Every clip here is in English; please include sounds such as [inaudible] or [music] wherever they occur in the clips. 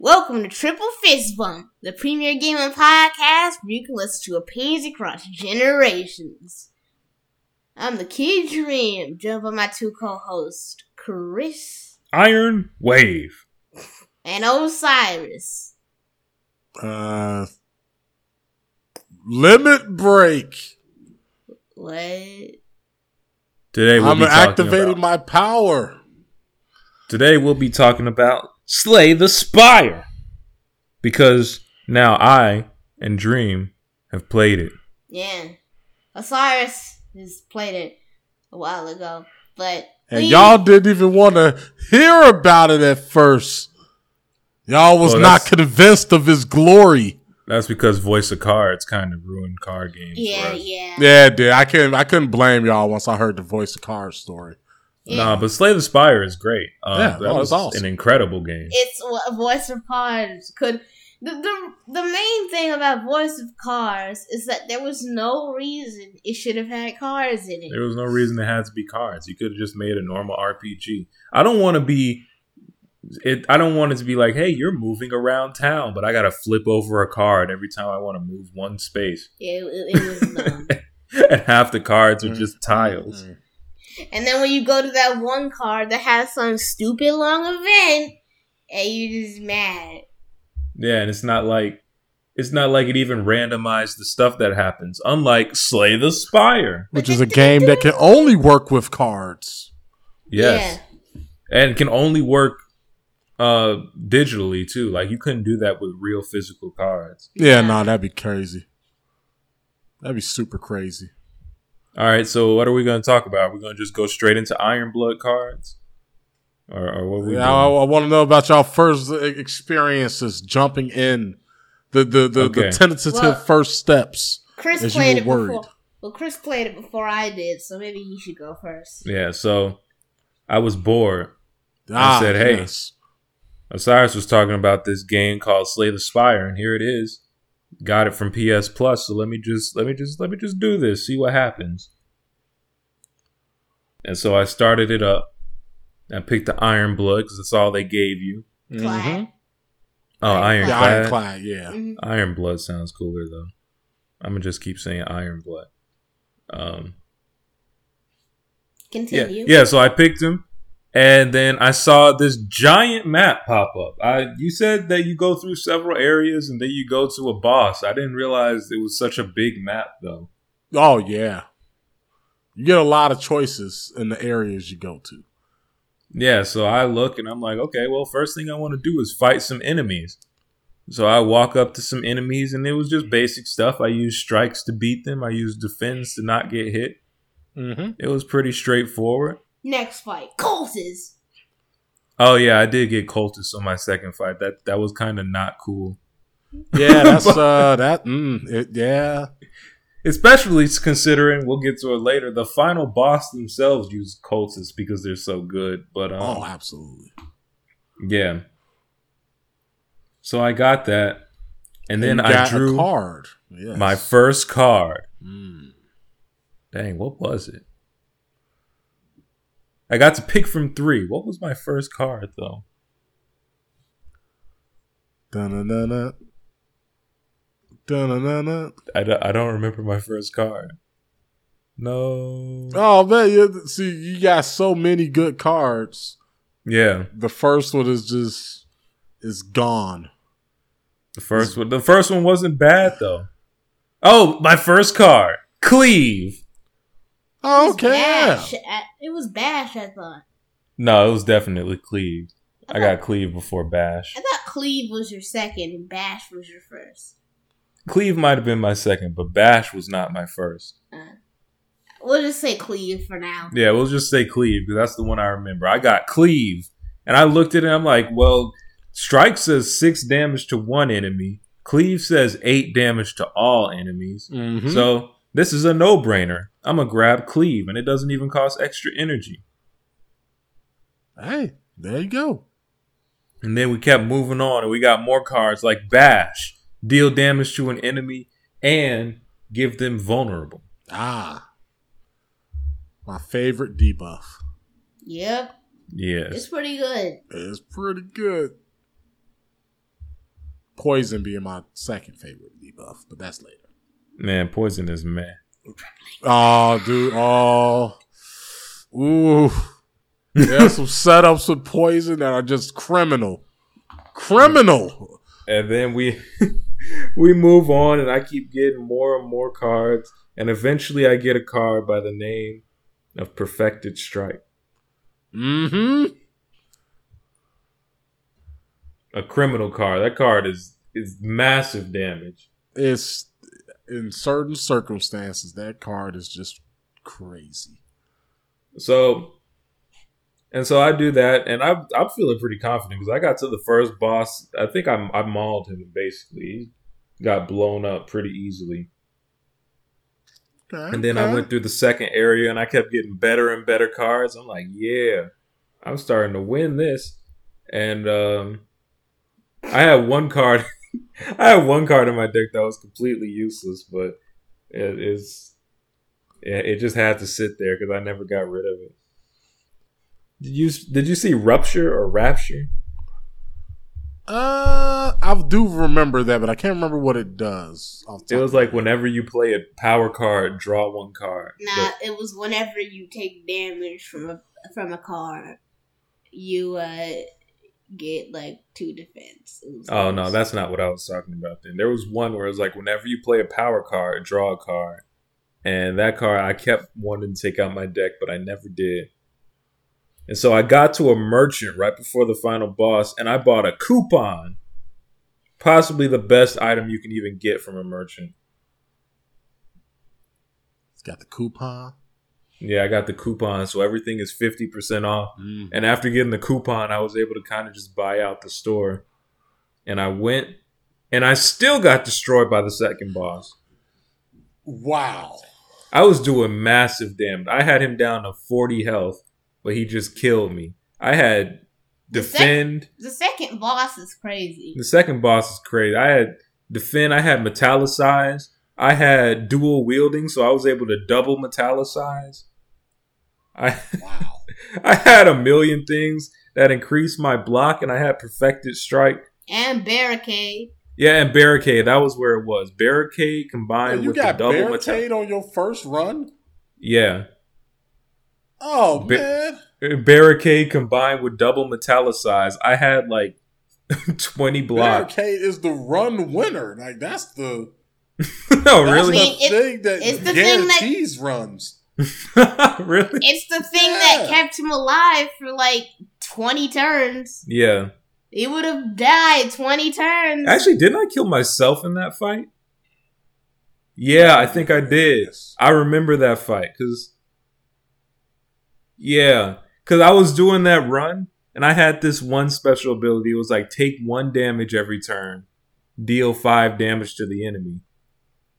Welcome to Triple Fist Bump, the premier gaming podcast where you can listen to opinions across generations. I'm the Kid Dream, joined by my two co-hosts, Chris Iron Wave. and Osiris. Uh, limit break. What? Today we'll I'm be activating about, my power. Today we'll be talking about Slay the Spire. Because now I and Dream have played it. Yeah. Osiris has played it a while ago, but And we- y'all didn't even want to hear about it at first. Y'all was Well, not convinced of his glory. That's because Voice of Cards kind of ruined card games. Yeah, for us. yeah. Yeah, it did. I couldn't. I couldn't blame y'all once I heard the voice of Card story. Yeah. Nah, but Slay the Spire is great. Um, Yeah, that no, was awesome. an incredible game. it's what Voice of Cards could. The, the the main thing about Voice of Cards is that there was no reason it should have had cards in it. There was no reason it had to be cards. You could have just made a normal RPG. I don't want to be it I don't want it to be like, "Hey, you're moving around town, but I got to flip over a card every time I want to move one space." Yeah, it, it was [laughs] dumb. and half the cards are just tiles. Mm. And then when you go to that one card that has some stupid long event, and you just mad. Yeah, and it's not like it's not like it even randomized the stuff that happens. Unlike Slay the Spire. Which is a game that can only work with cards. Yes. And can only work uh digitally too. Like you couldn't do that with real physical cards. Yeah, Yeah. no, that'd be crazy. That'd be super crazy. All right, so what are we going to talk about? We're going to just go straight into Iron Blood cards, or, or what we? Yeah, I, I want to know about y'all first experiences jumping in, the the the, Okay. the tentative Well- first steps. Chris played were it before. Well, Chris played it before I did, so maybe you should go first. Yeah, so I was bored. Ah, said, hey. yes. Osiris was talking about this game called Slay the Spire, and here it is. Got it from PS Plus, so let me just let me just let me just do this, see what happens. And so I started it up. I picked the Iron Blood because that's all they gave you. Clad. Mhm. Oh, Iron Iron Yeah, Clad. ironclad. Yeah. Mhm. Iron Blood sounds cooler though. I'm gonna just keep saying Iron Blood. Um, yeah, Continue. yeah. So I picked him, and then I saw this giant map pop up. I you said that you go through several areas and then you go to a boss. I didn't realize it was such a big map though. Oh yeah. You get a lot of choices in the areas you go to. Yeah, so I look and I'm like, okay, well, first thing I want to do is fight some enemies. So I walk up to some enemies and it was just basic stuff. I used strikes to beat them. I used defense to not get hit. Mm-hmm. It was pretty straightforward. Next fight, cultists. Oh yeah, I did get cultists on my second fight. That that was kind of not cool, Yeah, that's [laughs] uh that mm, it, yeah. Especially considering we'll get to it later. The final boss themselves use cultists because they're so good. But um, Oh, absolutely. yeah. So I got that, and then I drew a card. Yes. my first card. Mm. Dang, what was it? I got to pick from three. What was my first card though? Dun-dun-dun-dun. Dun-dun-dun-dun. I, don't- I don't remember my first card. No. Oh man, you, see, you got so many good cards. Yeah. The first one is just is gone. The first one, the first one wasn't bad though. Oh, my first card, Cleave. Oh, It was okay. Bash. I- It was Bash, I thought. No, it was definitely Cleave. I thought- got Cleave before Bash. I thought Cleave was your second and Bash was your first. Cleave might have been my second, but Bash was not my first. Uh, we'll just say Cleave for now. Yeah, we'll just say Cleave because that's the one I remember. I got Cleave, and I looked at it. and I'm like, well, Strike says six damage to one enemy. Cleave says eight damage to all enemies. Mhm. So this is a no-brainer. I'm gonna grab Cleave, and it doesn't even cost extra energy. hey, there you go. And then we kept moving on, and we got more cards like Bash, deal damage to an enemy, and give them vulnerable. Ah, my favorite debuff. Yep. Yeah. It's pretty good. It's pretty good. Poison being my second favorite debuff, but that's later. Man, poison is meh. Oh, dude. Oh. Ooh. There's some [laughs] setups with poison that are just criminal. Criminal. And then we [laughs] we move on, and I keep getting more and more cards, and eventually I get a card by the name of Perfected Strike, Mm-hmm. a criminal card. That card is is massive damage. It's in certain circumstances, that card is just crazy. So, and so I do that, and I'm I'm feeling pretty confident because I got to the first boss. I think I I mauled him basically. He got blown up pretty easily, Okay, and then I went through the second area, and I kept getting better and better cards. I'm like, yeah, I'm starting to win this, and um, I had one card. [laughs] I had one card in my deck that was completely useless, but it is. It just had to sit there because I never got rid of it. Did you did you see rupture or rapture? Uh, I do remember that, but I can't remember what it does. It was like whenever you play a power card, draw one card. Nah, it was whenever you take damage from a from a card, you uh get like two defense. It was Oh no, that's not what I was talking about. Then there was one where it was like whenever you play a power card, draw a card, and that card I kept wanting to take out my deck, but I never did. And so I got to a merchant right before the final boss, and I bought a coupon, possibly the best item you can even get from a merchant. It's got the coupon. Yeah, I got the coupon, so everything is fifty percent off. Mm. And after getting the coupon, I was able to kind of just buy out the store. And I went, and I still got destroyed by the second boss. Wow. I was doing massive damage. I had him down to 40 health, but he just killed me. I had The sec- defend. The second boss is crazy. The second boss is crazy. I had defend. I had metallicize. I had dual wielding, so I was able to double metallicize. I [laughs] Wow. I had a million things that increased my block, and I had perfected strike. And barricade. Yeah, and barricade. That was where it was. Barricade combined you with the got double metal. barricade on your first run? Yeah, Oh Ba- man. Eh, barricade combined with double metallicize. I had like [laughs] twenty blocks. Barricade is the run winner. Like that's the no, [laughs] oh, that's really, I mean, the it- thing that it's the thing that- guarantees runs. [laughs] really. It's the thing that kept him alive for like 20 turns. Yeah. He would have died 20 turns. Actually, didn't I kill myself in that fight? Yeah, I think I did. I remember that fight because, yeah, because I was doing that run and I had this one special ability. It was like take one damage every turn, deal five damage to the enemy.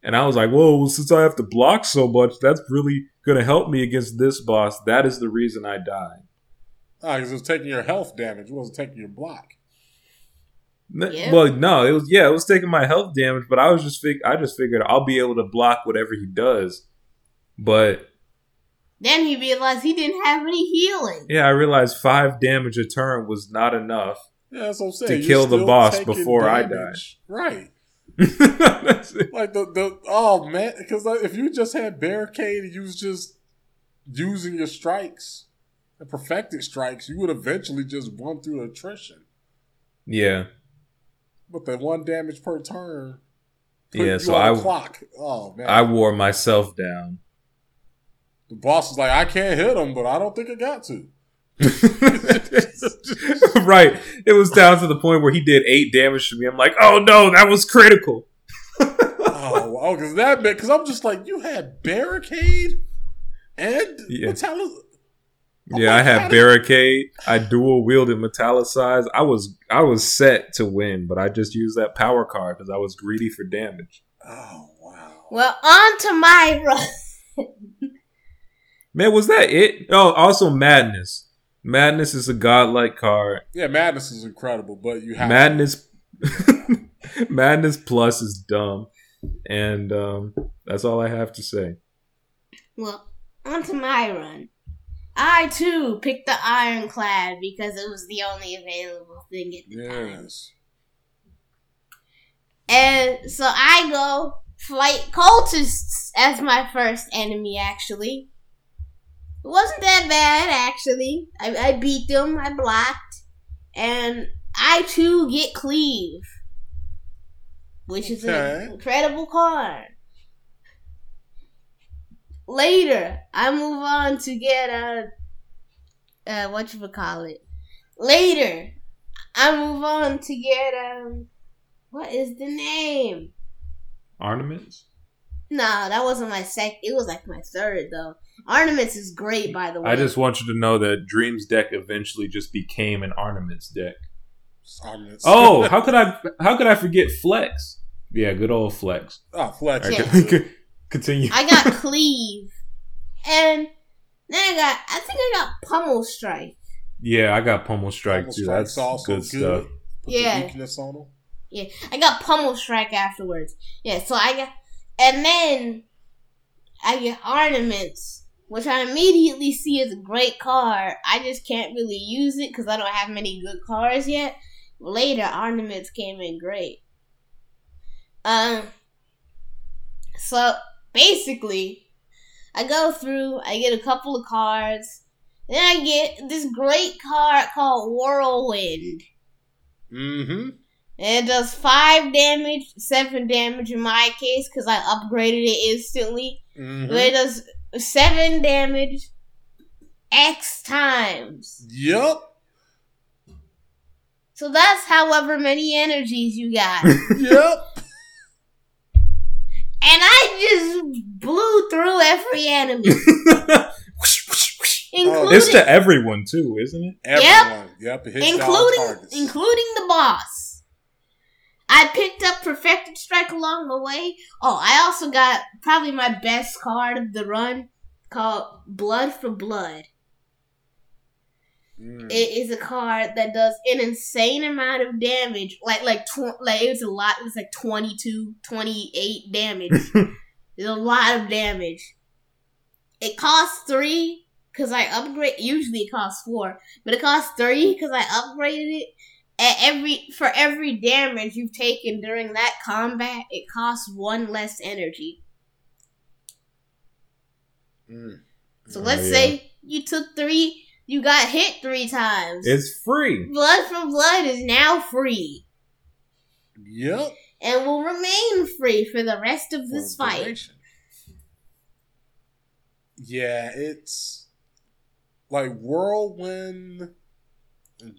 And I was like, whoa, well, since I have to block so much, that's really going to help me against this boss. That is the reason I died. Ah, because it was taking your health damage. It wasn't taking your block. N- Yeah. Well, no, it was yeah, it was taking my health damage, but I was just fig- I just figured I'll be able to block whatever he does. But then he realized he didn't have any healing. yeah, I realized five damage a turn was not enough. Yeah, that's what I'm saying. To You're kill the boss taking before I damage. Right. [laughs] Like the the oh man, because like, if you just had barricade and you was just using your strikes and perfected strikes, you would eventually just run through attrition. yeah, But the one damage per turn, put yeah. you So on I clock. Oh man, I wore myself down. The boss is like, I can't hit him, but I don't think it got to. [laughs] right. It was down to the point where he did eight damage to me. I'm like, oh no, that was critical. oh, oh, because that meant because I'm just like, you had barricade and Yeah. metallic. I'm Yeah, I had how did- barricade. I dual wielded metallicize. I was I was set to win, but I just used that power card because I was greedy for damage. Oh wow. Well, on to my [laughs] run. Man, was that it? Oh, also madness. Madness is a godlike card. Yeah, madness is incredible, but you have Madness, [laughs] madness plus is dumb, and um, that's all I have to say. Well, on to my run. I too picked the ironclad because it was the only available thing at the time. And so I go flight cultists as my first enemy, actually. It wasn't that bad, actually. I, I beat them, I blocked, and I too get cleave, which is Okay. an incredible card. Later, I move on to get a, uh, what you would call it. Later, I move on to get um, what is the name? Armaments? No, that wasn't my sec. It was like my third though. Armaments is great, by the way. I just want you to know that Dreams deck eventually just became an Armaments deck. Armaments. Oh, [laughs] how could I how could I forget Flex? Yeah, good old Flex. oh, Flex. All right, Yeah. [laughs] Continue. I got [laughs] cleave, and then I got. I think I got pummel strike. yeah, I got Pummel Strike Pummel too. Strike's That's also good, stuff. Put Yeah. the weakness on them. Yeah, I got pummel strike afterwards. Yeah, so I got, and then I get armaments, which I immediately see as a great card. I just can't really use it because I don't have many good cards yet. Later, armaments came in great. Um, so basically, I go through, I get a couple of cards, then I get this great card called Whirlwind. Mm-hmm. And it does five damage, seven damage in my case because I upgraded it instantly. Mm-hmm. It does seven damage X times. Yep. So that's however many energies you got. [laughs] Yep. And I just blew through every enemy, [laughs] including it's to everyone too, isn't it? Everyone. Yep. All including including the boss. I picked up Perfected Strike along the way. Oh, I also got probably my best card of the run called Blood for Blood. Mm. It is a card that does an insane amount of damage. Like like tw- like it's a lot. It was like 22, 28 damage. [laughs] It's a lot of damage. It costs three because I upgrade. Usually it costs four, but it costs three because I upgraded it. At every for every damage you've taken during that combat, it costs one less energy. Mm. So Oh, let's yeah. say you took three, you got hit three times. It's free. Blood from Blood is now free Yep. and will remain free for the rest of this For fight. duration. Yeah, it's like whirlwind and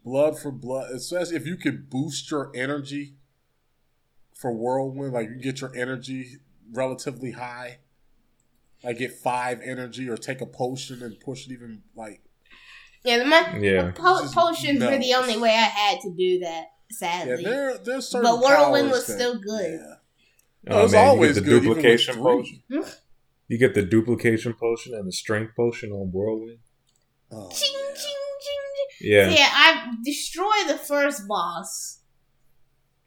blood for blood. Especially if you could boost your energy for whirlwind, like you get your energy relatively high. Like get five energy or take a potion and push it even like Yeah, the, my, Yeah. the po- Just potions were the only way I had to do that. yeah, Sadly, there there's certain But whirlwind was that- still good. Yeah. Oh, it's man, always the good, even with duplication potion. Hmm? You get the duplication potion and the strength potion on Whirlwind. Oh, ching, yeah. ching, ching, ching. Yeah. Yeah, I destroy the first boss.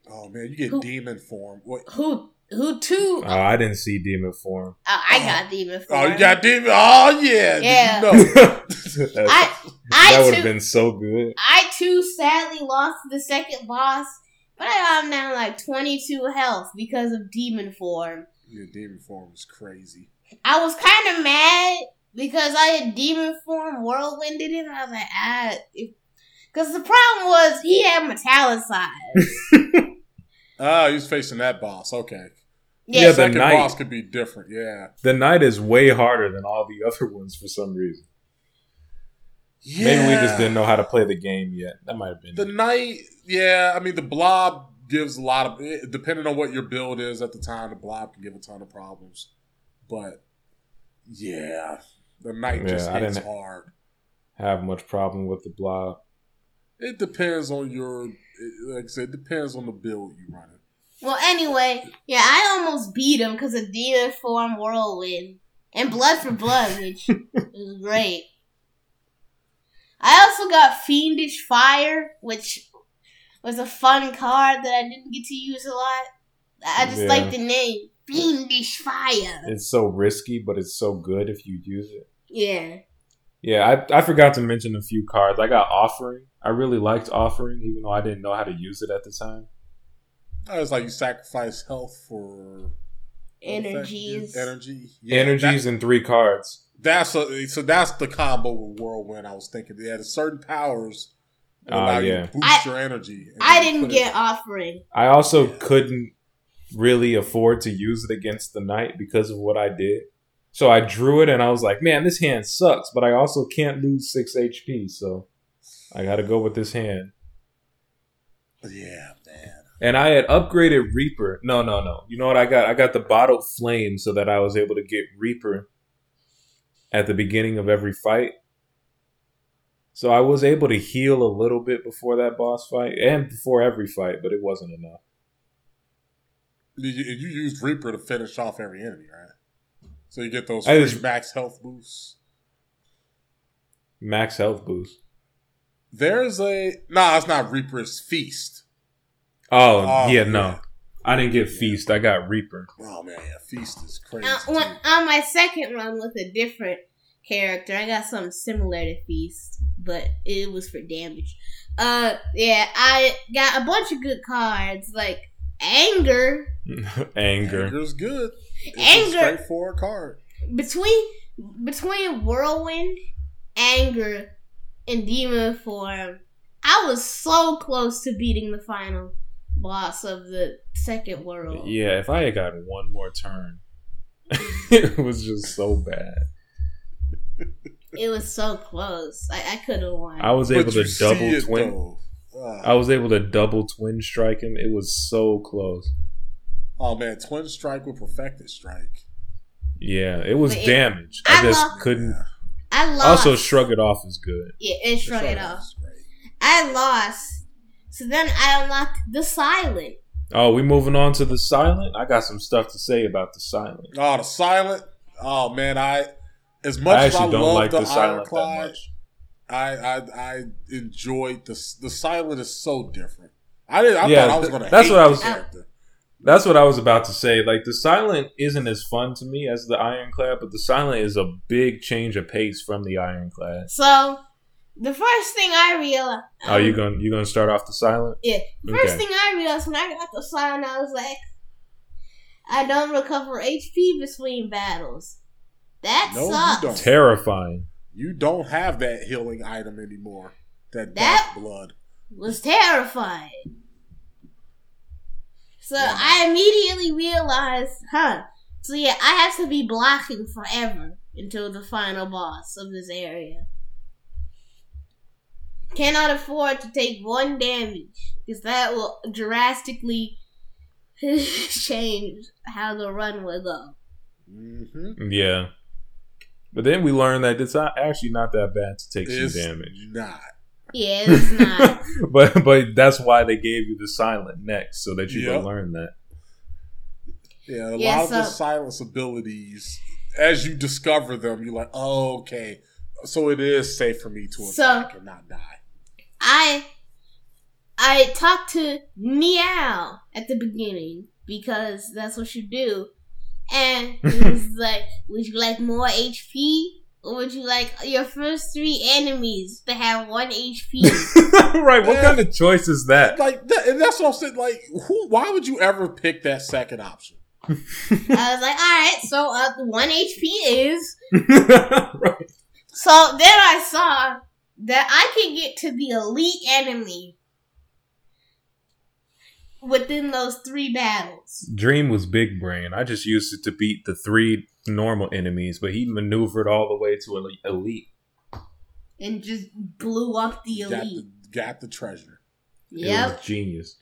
Oh man, you get Who- demon form. What? Who who two? Oh, I didn't see demon form. Uh, I got demon form. Oh, you got demon. Oh yeah. Yeah. No. that [laughs] [laughs] I I would have been so good. I too sadly lost the second boss, but I'm now like twenty two health because of demon form. Your demon form is crazy. I was kind of mad because I had demon form whirlwinded it. I was like, ah, because the problem was he had metallicized. [laughs] Ah, he was facing that boss. Okay. Yeah, Yeah, the Second knight. boss could be different. Yeah. The knight is way harder than all the [laughs] other ones for some reason. Yeah. Maybe we just didn't know how to play the game yet. That might have been. The it. knight. Yeah. I mean, the blob gives a lot of. Depending on what your build is at the time, the blob can give a ton of problems. But yeah, the knight just Yeah, I hits didn't- hard. have much problem with the blob. It depends on your. Like I said, it depends on the build you run it. Well, anyway, yeah, I almost beat him because of demon form whirlwind and blood for blood, [laughs] which was great. I also got fiendish fire, which was a fun card that I didn't get to use a lot. I just Yeah. like the name fiendish fire. It's so risky, but it's so good if you use it. Yeah, Yeah, I, I forgot to mention a few cards. I got offering. I really liked offering, even though I didn't know how to use it at the time. Oh, it's like you sacrifice health for Energies. Energy. Energies that- and three cards. that's a, so that's the combo with Whirlwind. I was thinking they had certain powers that ah, allow you yeah. to boost I- your energy. I didn't put it- get offering. I also Yeah. couldn't really afford to use it against the knight because of what I did. So I drew it and I was like, man, this hand sucks, but I also can't lose six HP, so I gotta go with this hand. Yeah, man. And I had upgraded Reaper. No, no, no. You know what I got? I got the bottled flame so that I was able to get Reaper at the beginning of every fight. So I was able to heal a little bit before that boss fight and before every fight, but it wasn't enough. You, you used Reaper to finish off every enemy, right? So you get those free just- max health boosts. Max health boost. There's a nah, it's not Reaper's Feast. Oh, Oh, yeah, no. I didn't get Feast. I got Reaper. Oh man, yeah, Feast is crazy. Uh, when, on my second run with a different character, I got something similar to Feast, but it was for damage. Uh, yeah, I got a bunch of good cards like Anger. [laughs] Anger. Anger's good. It's Anger- a straightforward card. Between between Whirlwind, Anger, and Demon Form, I was so close to beating the final boss of the second world. Yeah, if I had gotten one more turn, [laughs] it was just so bad. It was so close. I, I could have won. I was But able to double twin. though. Ah. I was able to double twin strike him. It was so close. Oh man, Twin Strike with Perfected Strike. Yeah, it was it- damage. I, I just love- couldn't. I lost. Also, shrug it off is good. Yeah, it shrug it off. I lost. So then I unlocked the silent. Oh, we moving on to the silent. I got some stuff to say about the silent. Oh, the silent. Oh man, I as much I as I don't love like the, the silent that Ironclad, much. I, I I enjoyed the the silent is so different. I didn't. I Yeah, thought I was going to. that's hate what I was- Character. That's what I was about to say. Like the silent isn't as fun to me as the ironclad, but the silent is a big change of pace from the ironclad. So the first thing I realized. Oh, you gonna you gonna start off the silent? Yeah. First Okay. thing I realized when I got the silent, I was like, I don't recover HP between battles. That No, you sucks. don't. Terrifying. You don't have that healing item anymore. That, That- blood. was terrifying. So Yeah. I immediately realized, huh? So yeah, I have to be blocking forever until the final boss of this area. Cannot afford to take one damage because that will drastically [laughs] change how the run will go. Mm-hmm. Yeah. But then we learned that it's not actually not that bad to take It's some damage. not. Yeah, it's not. [laughs] but but that's why they gave you the silent next, so that you Yep. can learn that. Yeah, a Yeah, lot of the so- silence abilities, as you discover them, you're like, oh, okay. So it is safe for me to So- attack and not die. I I talked to Neow at the beginning because that's what you do. And it [laughs] was like, would you like more HP? Or would you like your first three enemies to have one HP? [laughs] right? What Yeah. kind of choice is that? Like, that, and that's what I'm saying. Like, who? Why would you ever pick that second option? I was like, alright, so uh, one HP is. [laughs] right. So then I saw that I can get to the elite enemy within those three battles. Dream was big brain. I just used it to beat the three normal enemies, but he maneuvered all the way to elite. elite. And just blew up the Got elite. the, got the treasure. It Yep. genius.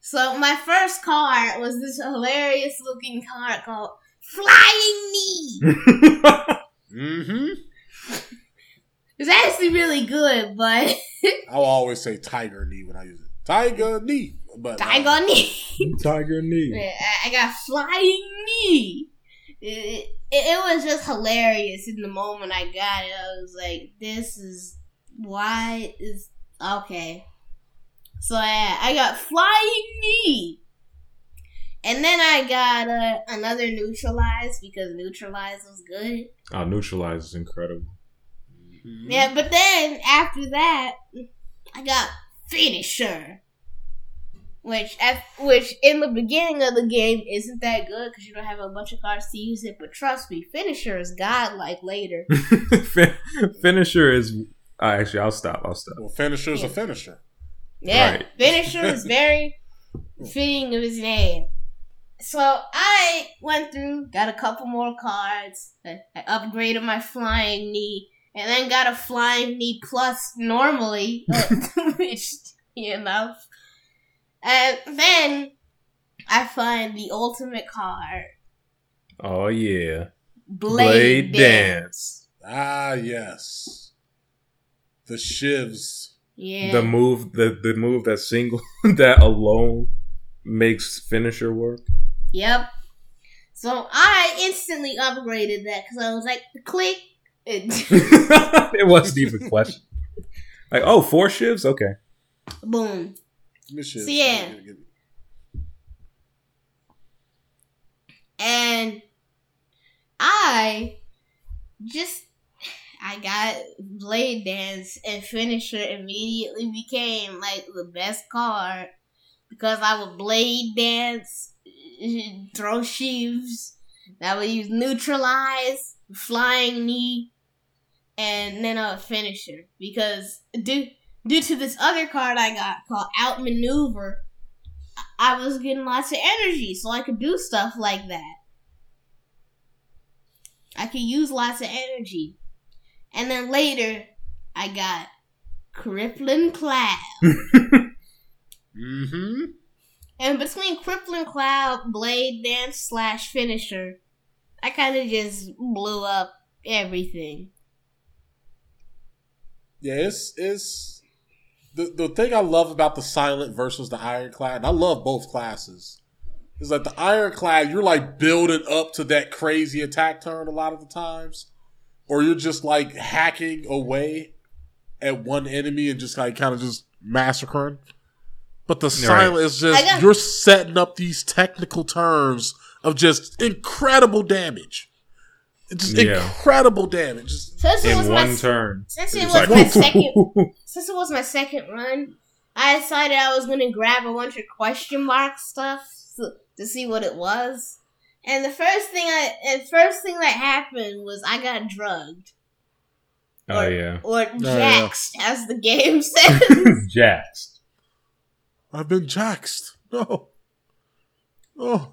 So my first card was this hilarious looking card called Flying Knee. [laughs] Mm-hmm. It's actually really good, but [laughs] I'll always say tiger knee when I use it. Tiger knee. But uh, Tiger Knee. [laughs] Tiger knee. Yeah, I- I got Flying Knee. It, it, it was just hilarious in the moment I got it. I was like, this is why is okay. So yeah, I got Flying Knee. And then I got uh, another neutralize because neutralize was good. Oh, neutralize is incredible. Mhm. Yeah, but then after that, I got finisher. which at, which in the beginning of the game isn't that good because you don't have a bunch of cards to use it. But trust me, finisher is godlike later. [laughs] Fin- Finisher is. Uh, actually, I'll stop. I'll stop. Well, is Yeah. a finisher. Yeah, Right. [laughs] finisher is very fitting of his name. So I went through, got a couple more cards. I I upgraded my flying knee, and then got a flying knee plus normally, which you know. And then I find the ultimate card, Oh yeah, Blade, Blade Dance. Dance. Ah, yes. The shivs. Yeah. The move, the the move that single [laughs] that alone makes finisher work. Yep. So I instantly upgraded that because I was like, click. And [laughs] [laughs] it wasn't even a question. Like, oh, four shivs? Okay. Boom. Give me shivs. So, yeah. Give me- give me- And I just I got Blade Dance and Finisher immediately became like the best card because I would Blade Dance, throw shivs, I would use Neutralize, Flying Knee, and then a Finisher because due due to this other card I got called Outmaneuver, I was getting lots of energy, so I could do stuff like that. I could use lots of energy. And then later, I got Crippling Cloud. [laughs] Mm-hmm. And between Crippling Cloud, Blade Dance slash Finisher, I kind of just blew up everything. Yeah, it's it's the the thing I love about the silent versus the ironclad. And I love both classes. Is that the ironclad? You're like building up to that crazy attack turn a lot of the times, or you're just like hacking away at one enemy and just like kind of just massacring. But the silent is just got- you're setting up these technical turns of just incredible damage. Just Yeah. Incredible damage. Just- this In was my one turn. since it It's was like, my [laughs] second since it was my second run, I decided I was gonna grab a bunch of question mark stuff to, to see what it was. And the first thing I, and first thing that happened was I got drugged Oh yeah. or oh, yeah. jaxed, as the game [laughs] says. Jax. I've been jaxed. No. Oh.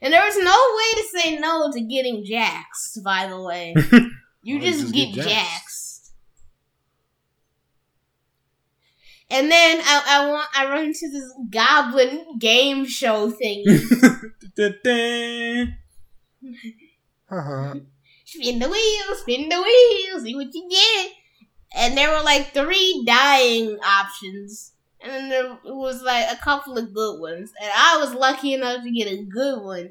And there was no way to say no to getting jaxed. By the way, [laughs] you just, just get, get jaxed. jaxed. And then I, I want I run into this goblin game show thing. Uh-huh. [laughs] [laughs] spin the wheel, spin the wheel, see what you get. And there were like three dying options. And then there was like a couple of good ones. And I was lucky enough to get a good one.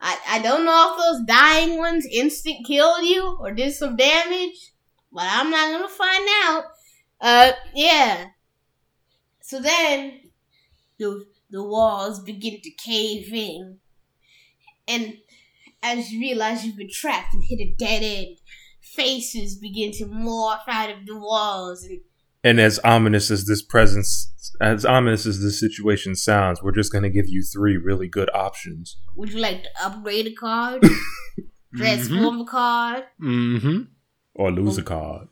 I, I don't know if those dying ones instant killed you or did some damage, but I'm not gonna find out. Uh, yeah. So then the the walls begin to cave in, and as you realize you've been trapped and hit a dead end, faces begin to morph out of the walls, and And as ominous as this presence, as ominous as this situation sounds, we're just going to give you three really good options. would you like to upgrade a card, [laughs] transform a card? Mm-hmm. Or lose a card.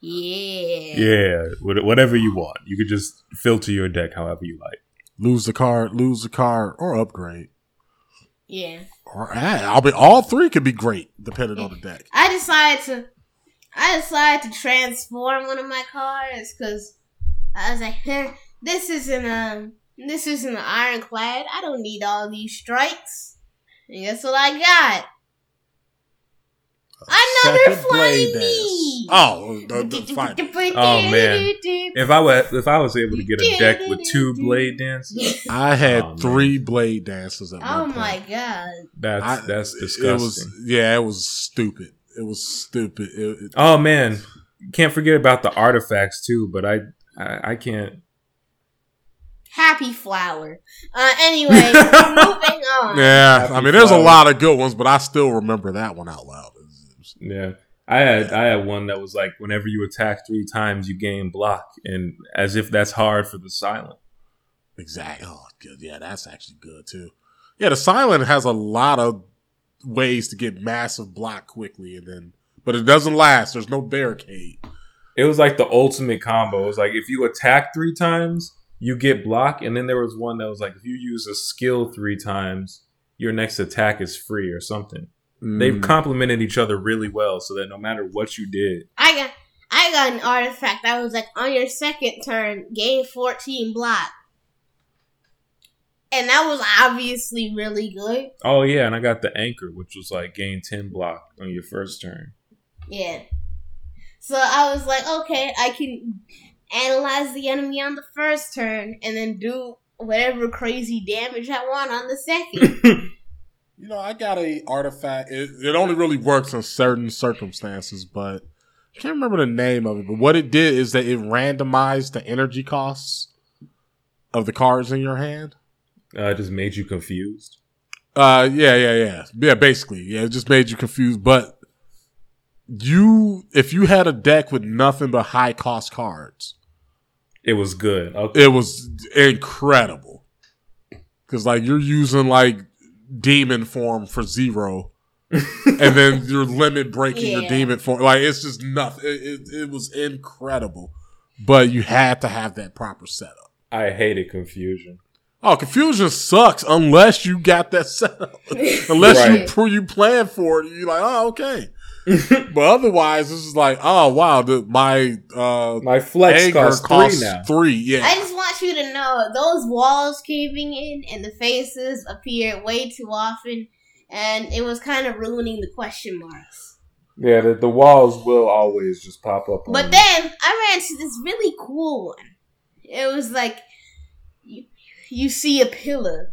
Yeah. Yeah, whatever you want. You could just filter your deck however you like. Lose the card, lose the card, or upgrade. Yeah. Or eh, I mean, all three could be great depending on the deck. I decided to I decided to transform one of my cards because I was like, huh, this isn't um this isn't an ironclad. I don't need all these strikes. And guess what I got? Another Second flying blade dance. knee. Oh, the, the, [laughs] fine. [laughs] Oh, man. If I was if I was able to get a deck with two blade dances, I had Oh, man. three blade dances at Oh one point. my god. that's I- that's It disgusting. was yeah, it was stupid. It was stupid. It, it- oh man, can't forget about the artifacts too. But I I, I can't. Happy flower. Uh anyway, [laughs] moving on. yeah, Happy I mean, there's a lot of good ones, but I still remember that one out loud. It was- it was- Yeah, I had I had one that was like whenever you attack three times, you gain block, and as if that's hard for the silent. Exactly. Oh, good. Yeah, that's actually good too. Yeah, the silent has a lot of ways to get massive block quickly, and then but it doesn't last. There's no barricade. It was like the ultimate combo. It was like if you attack three times, you get block, and then there was one that was like if you use a skill three times, your next attack is free or something. They Mm. complemented each other really well, so that no matter what you did, I got I got an artifact that was like on your second turn, gain 14 block. And that was obviously really good. oh yeah, and I got the anchor, which was like gain ten block on your first turn. Yeah. So I was like, okay, I can analyze the enemy on the first turn and then do whatever crazy damage I want on the second. [laughs] You know, I got a artifact. It, it only really works in certain circumstances, but I can't remember the name of it. But what it did is that it randomized the energy costs of the cards in your hand. Uh, it just made you confused. Uh, yeah, yeah, yeah, yeah. Basically, yeah, it just made you confused. But you, if you had a deck with nothing but high cost cards, It was good. Okay. it was incredible. Because like you're using like demon form for zero, [laughs] and then you're limit breaking your demon form. Like it's just nothing. It, it, it was incredible, but you had to have that proper setup. I hated confusion. Oh, confusion sucks unless you got that setup. [laughs] unless you Right. you plan for it, you're like, oh, okay. but otherwise, this is like, oh wow, the, my uh, My flex anger costs costs three now. three. Yeah, I just want you to know those walls caving in and the faces appear way too often, and it was kind of ruining the question marks. Yeah, the, the walls will always just pop up. On But you. then I ran to this really cool one. It was like you, see a pillar,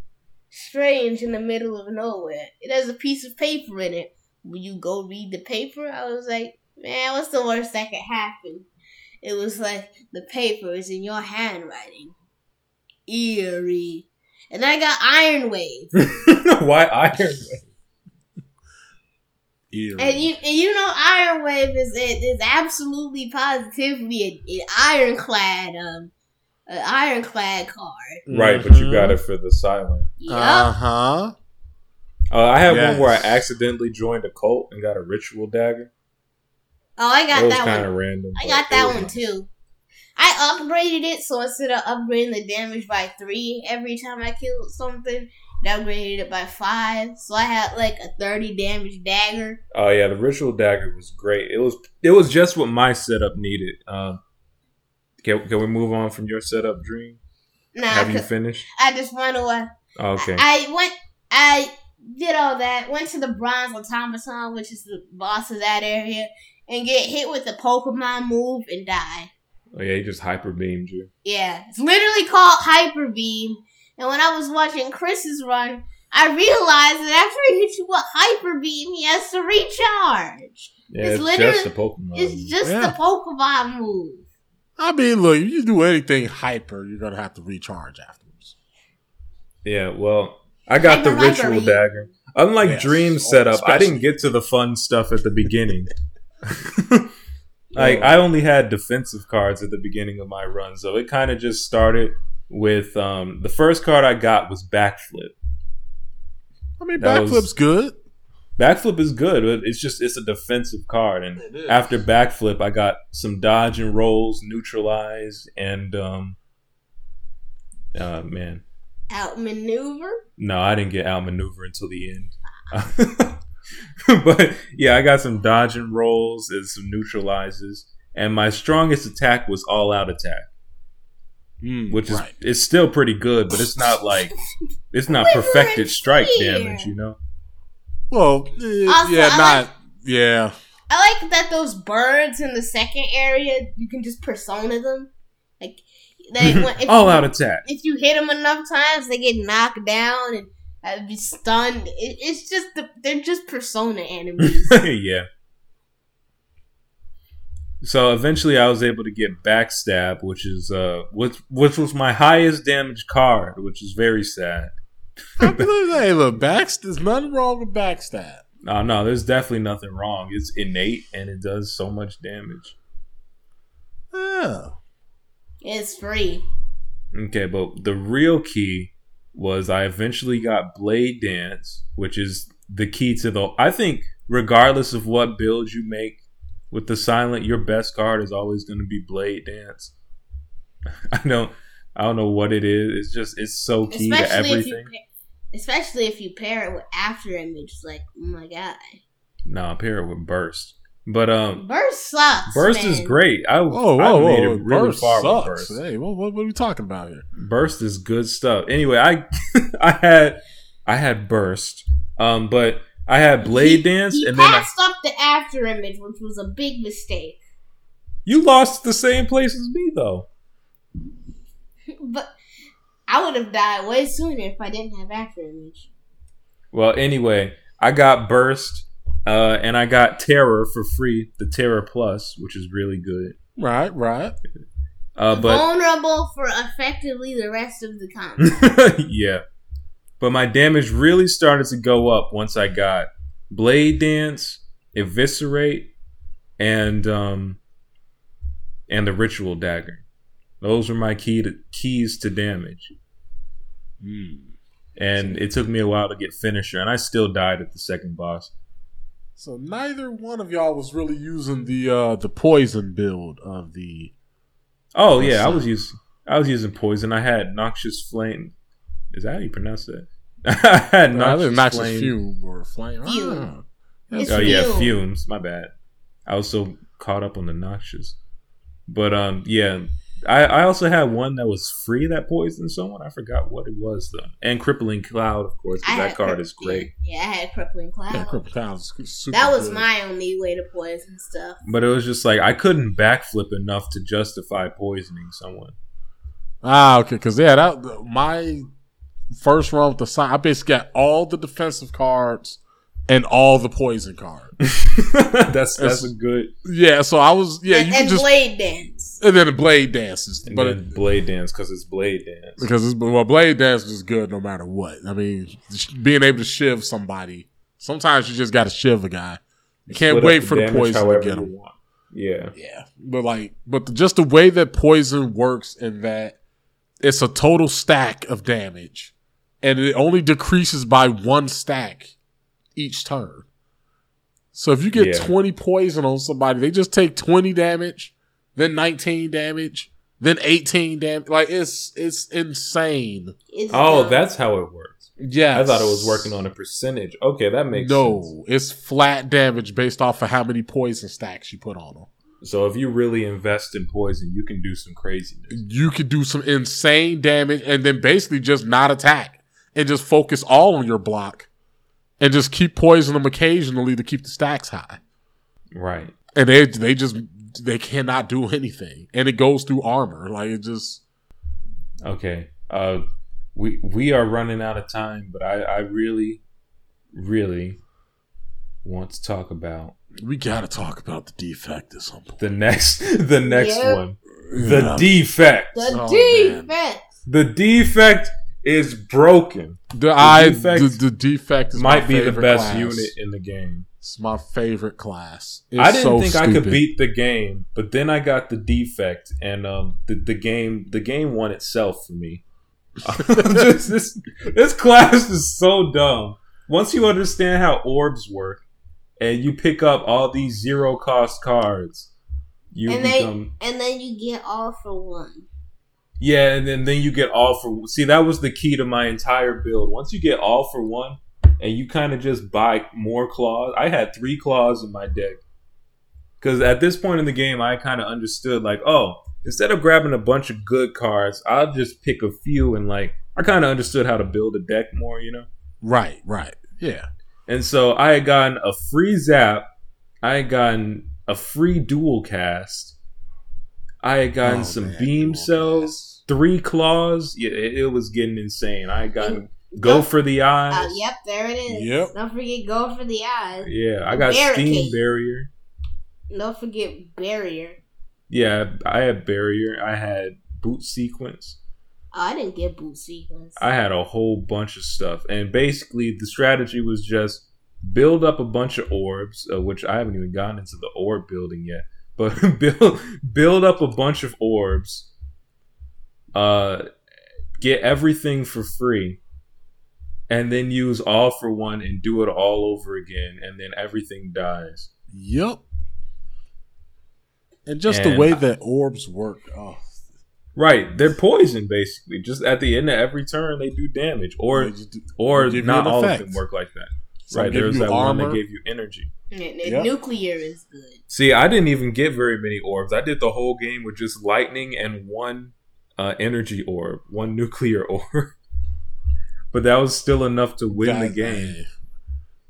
strange in the middle of nowhere. It has a piece of paper in it. Will you go read the paper? I was like, man, what's the worst that could happen? It was like the paper is in your handwriting. Eerie. And I got Iron Wave. [laughs] why Iron? [laughs] Eerie. And you, and you know, Iron Wave is it is absolutely positively an, an ironclad, um, an ironclad card. Right, but you got it for the silent. Yup. Uh huh. Uh, I have one where I accidentally joined a cult and got a ritual dagger. oh, I That got was that kind of random. I got that one nice. too. I upgraded it, so instead of upgrading the damage by three every time I killed something, I upgraded it by five. So I had like a thirty damage dagger. Oh yeah, the ritual dagger was great. It was it was just what my setup needed. Um, can can we move on from your setup, Dream? Nah, Have you 'cause finished? I just went away. Oh, okay. I went. I did all that. Went to the bronze automaton, which is the boss of that area, and get hit with the Pokemon move and die. oh yeah, he just hyper beamed you. Yeah, it's literally called Hyper Beam. And when I was watching Chris's run, I realized that after he hits you with Hyper Beam, he has to recharge. Yeah, It's it's, literally- just a Pokemon. It's just Yeah. the Pokemon move. I mean, look, if you do anything hyper, you're gonna have to recharge afterwards. Yeah, well, I got the ritual Hyper. dagger. Unlike Yes. Dream Oh, setup, I didn't get to the fun stuff at the beginning. [laughs] like I only had defensive cards at the beginning of my run, so it kind of just started with um, the first card I got was backflip. I mean, That backflip's was- good. Backflip is good. but It's just it's a defensive card, and after backflip, I got some dodge and rolls, neutralize, and um, uh, man, Outmaneuver? No, I didn't get outmaneuver until the end. [laughs] but yeah, I got some dodge and rolls and some neutralizes, and my strongest attack was all out attack, Mm, which is right. it's still pretty good, but it's not like it's not Quiver perfected strike damage, you know. Well, eh, Also, yeah, I not like- yeah. I like that those birds in the second area, you can just persona them. Like, they, [laughs] when, if all you, out attack. If you hit them enough times, they get knocked down and uh, be stunned. It, it's just, the, they're just persona [laughs] enemies. yeah. So eventually, I was able to get backstab, which is uh, which which was my highest damage card, which is very sad. I believe, hey, look, backs. There's nothing wrong with backstab. No, no, there's definitely nothing wrong. It's innate and it does so much damage. Yeah. it's free. Okay, but the real key was I eventually got Blade Dance, which is the key to the. I think regardless of what build you make with the silent, your best card is always going to be Blade Dance. [laughs] I don't. I don't know what it is. It's just it's so key to Especially if you everything. pa- especially if you pair it with after image, it's like, oh my god. No, pair it with Burst. But um, Burst sucks. Burst is great. I Whoa, I whoa, made whoa! it really Burst far with sucks. Burst. Hey, what, what, what are we talking about here? Burst is good stuff. Anyway, I [laughs] I had I had Burst, um, but I had Blade He- Dance, He and then I, passed up the after image, which was a big mistake. you lost the same place as me though. But I would have died way sooner if I didn't have after image. Well, anyway, I got Burst, uh, and I got Terror for free, the Terror Plus, which is really good. Right, right. Uh, but Vulnerable for effectively the rest of the combat. [laughs] yeah. But my damage really started to go up once I got Blade Dance, Eviscerate, and um and the Ritual Dagger. Those were my key to, keys to damage. And it took me a while to get finisher, and I still died at the second boss. So neither one of y'all was really using the uh the poison build of the. Oh yeah, I was using I was using poison. I had Noxious Flame. Is that how you pronounce that? I had I Noxious, think Noxious Flame. fume or flame. Fume. Ah. It's oh yeah, fumes. My bad. I was so caught up on the noxious. But um, yeah, I I also had one that was free that poisoned someone. I forgot what it was though. And crippling cloud, of course, 'cause I that card is great. Yeah, I had crippling cloud. Yeah, Cripple Cloud's super that was good. my only way to poison stuff. But it was just like I couldn't backflip enough to justify poisoning someone. Ah, okay, because yeah, that my first run with the sign, I basically got all the defensive cards and all the poison cards. [laughs] that's that's a good. yeah, so I was yeah, and you and just blade dance. and then the blade dances, And but then blade dance because it's blade dance. because it's well, blade dance is good no matter what. I mean, being able to shiv somebody. Sometimes you just got to shiv a guy. You can't Split up wait for the poison to get you him. want. Yeah. Yeah, but like, but the, just the way that poison works in that it's a total stack of damage, and it only decreases by one stack each turn. So if you get Yeah. twenty poison on somebody, they just take twenty damage, then nineteen damage, then eighteen damage. Like it's it's insane. It's Oh, dumb. that's how it works. Yeah, I thought it was working on a percentage. Okay, that makes no, sense. it's flat damage based off of how many poison stacks you put on them. So if you really invest in poison, you can do some craziness. you could do some insane damage and then basically just not attack and just focus all on your block and just keep poisoning them occasionally to keep the stacks high. Right. And they they just they cannot do anything. And it goes through armor. Like it just Okay. Uh we we are running out of time, but I I really really want to talk about we gotta talk about the defect at some point. the next [laughs] the next Yep. one. The Yeah. defect. the Oh, defense. The defect is broken. The, I defect the, the defect is my Might be the best class. unit in the game. It's my favorite class. It's I didn't so think I could beat the game, but then I got the defect, and um, the, the game the game won itself for me. [laughs] Just this this class is so dumb. Once you understand how orbs work, and you pick up all these zero cost cards, you and they become and then you get all for one. Yeah, and then then you get all for see that was the key to my entire build. Once you get all for one, and you kind of just buy more claws. I had three claws in my deck because at this point in the game, I kind of understood like, oh, instead of grabbing a bunch of good cards, I'll just pick a few and like I kind of understood how to build a deck more, you know. Right, right. Yeah. And so I had gotten a free zap. I had gotten a free dual cast. I had gotten Oh, some man, beam cells, three claws. Yeah, it, it was getting insane. I got gotten go Don't- for the eyes. Uh, yep, there it is. Yep. Don't forget go for the eyes. Yeah, I got steam barrier. Don't forget barrier. Yeah, I had barrier. I had boot sequence. Oh, I didn't get boot sequence. I had a whole bunch of stuff, and basically the strategy was just build up a bunch of orbs, uh, which I haven't even gotten into the orb building yet. But [laughs] build build up a bunch of orbs, uh, get everything for free, and then use all for one and do it all over again, and then everything dies. Yep. And just the way I- that orbs work. Oh, Right, they're poison basically. Just at the end of every turn, they do damage, or do- or not all effect. of them work like that. Some right, there's you that one that gave you energy. And the Yep. nuclear is good. See, I didn't even get very many orbs. I did the whole game with just lightning and one uh, energy orb, one nuclear [laughs] orb. but that was still enough to win the game.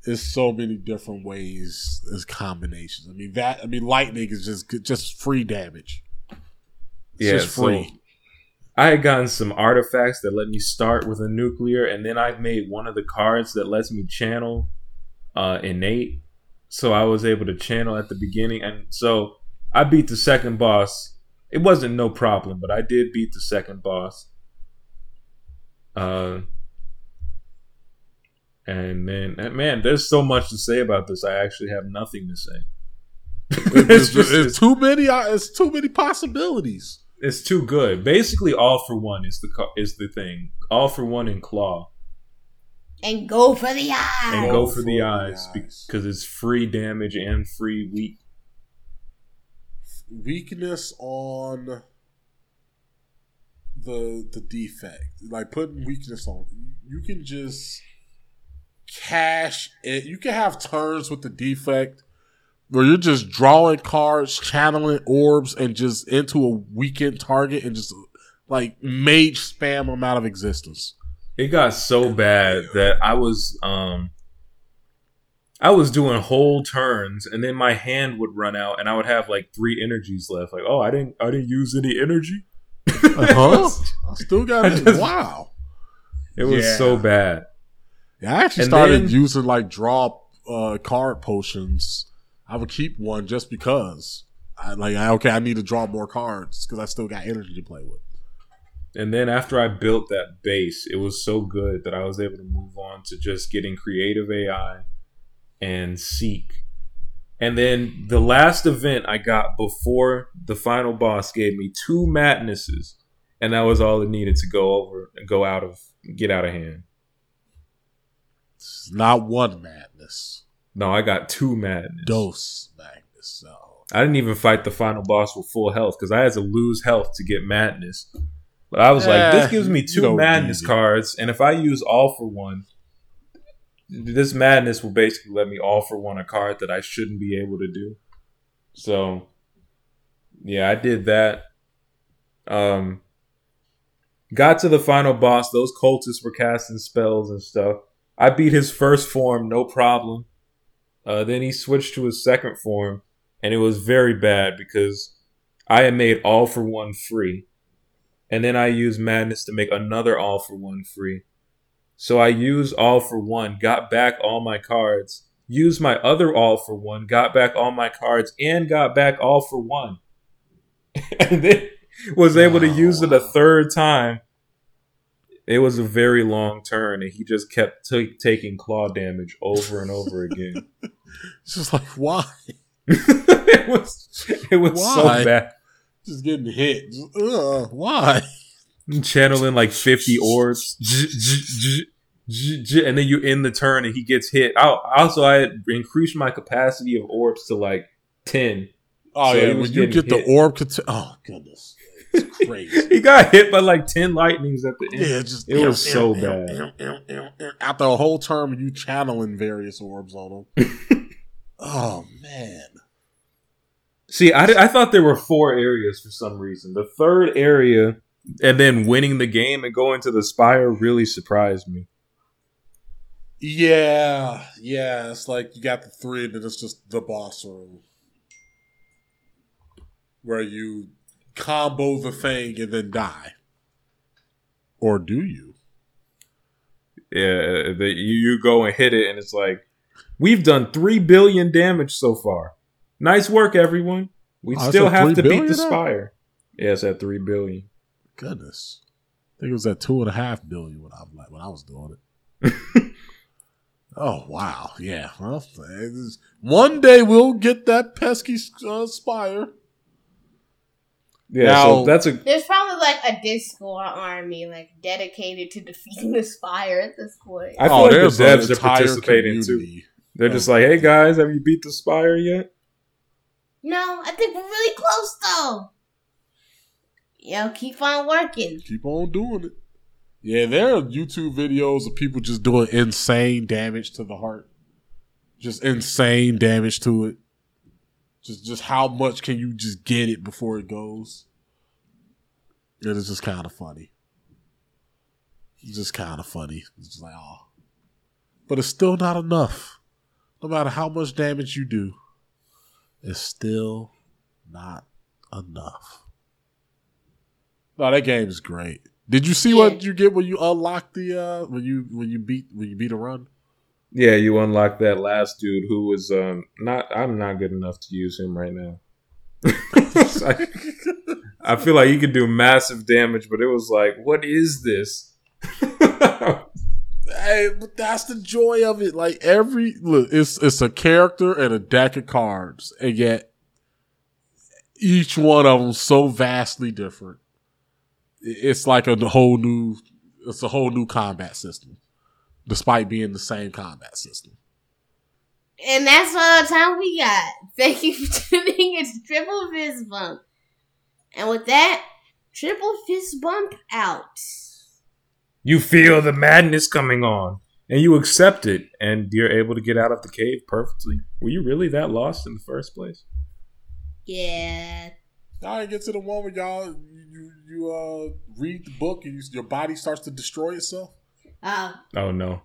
There's so many different ways as combinations. I mean that. I mean lightning is just just free damage. It's Yeah, just free. so I had gotten some artifacts that let me start with a nuclear, and then I made one of the cards that lets me channel uh, innate. So I was able to channel at the beginning, and so I beat the second boss. It wasn't no problem, but I did beat the second boss. Uh, and then, and man, there's so much to say about this. I actually have nothing to say. [laughs] it's, just- it's too many. uh, It's too many possibilities. It's too good. Basically, all for one is the co- is the thing. All for one and claw And go for the eyes. and Go go for for the the eyes eyes. because it's free damage and free weak. Weakness on the the defect, like putting weakness on. You can just cash it. You can have turns with the defect where you're just drawing cards, channeling orbs, and just into a weakened target and just like mage spam them out of existence. It got so bad that I was um I was doing whole turns and then my hand would run out and I would have like three energies left. Like, oh, I didn't I didn't use any energy. Uh-huh. [laughs] I still got it. just- wow. It was Yeah. so bad. Yeah, I actually And started then- using like draw uh, card potions. I would keep one just because. I like I, okay, I need to draw more cards because I still got energy to play with. And then after I built that base, it was so good that I was able to move on to just getting creative AI and seek. And then the last event I got before the final boss gave me two madnesses, and that was all it needed to go over and go out of get out of hand. It's not one madness, No, I got two madness. dose madness. I didn't even fight the final boss with full health because I had to lose health to get madness. But I was like, Eh, this gives me two madness cards, and if I use all for one, this madness will basically let me for one a card that I shouldn't be able to do. So, yeah, I did that. Um, got to the final boss. Those cultists were casting spells and stuff. I beat his first form, no problem. Uh, then he switched to his second form, and it was very bad because I had made all for one free, and then I used madness to make another all for one free. So I used all for one, got back all my cards, used my other all for one, got back all my cards, and got back all for one, [laughs] and then was able to use it a third time. It was a very long turn, and he just kept t- taking claw damage over and over again. [laughs] it's just like why? [laughs] it was it was Why? so bad. Just getting hit. Just, uh, why? Channeling like fifty [laughs] orbs, and then you end the turn and he gets hit. I also I had increased my capacity of orbs to like ten. Oh So yeah, when you get the orb, oh goodness, it's crazy. [laughs] he got hit by like ten lightnings at the end. Yeah, just It was so bad. After a whole term, you channeling various orbs on them. [laughs] oh man, See, I, I thought there were four areas for some reason. The third area, and then winning the game and going to the spire really surprised me. yeah, yeah. It's like you got the three, and then it's just the boss room where you combo the thing and then die, or do you? Yeah, uh, that you, you go and hit it, and it's like, we've done three billion damage so far. Nice work, everyone. We Oh, still have to beat the now? spire. Yeah, it's at three billion. Goodness, I think it was at two and a half billion when I was when I was doing it. [laughs] oh wow, yeah. Well, it's- one day we'll get that pesky uh, spire. Yeah, Now- so that's a There's probably like a Discord army like dedicated to defeating the Spire at this point. I feel Oh, like the there's an devs are entire participating too. They're just like, hey guys, have you beat the Spire yet? no, I think we're really close though. Yo, keep on working. Keep on doing it. Yeah, there are YouTube videos of people just doing insane damage to the heart. Just insane damage to it. Just just how much can you just get it before it goes? It is just kind of funny. It's just kind of funny. It's just like, oh. But it's still not enough. No matter how much damage you do, it's still not enough. No, that game is great. Did you see Yeah. what you get when you unlock the uh when you when you beat when you beat a run? Yeah, you unlock that last dude who was um not. I'm not good enough to use him right now. I, [laughs] I feel like he could do massive damage, but it was like, what is this? [laughs] Hey, but that's the joy of it. Like every look, it's it's a character and a deck of cards, and yet each one of them so vastly different. It's like a whole new. It's a whole new combat system, despite being the same combat system. And that's all the time we got. Thank you for [laughs] tuning in to Triple Fist Bump. And with that, Triple Fist Bump out. you feel the madness coming on, and you accept it, and you're able to get out of the cave perfectly. Were you really that lost in the first place? Yeah. Now I get to the one where y'all you you uh read the book and you, your body starts to destroy itself. Uh, Oh no.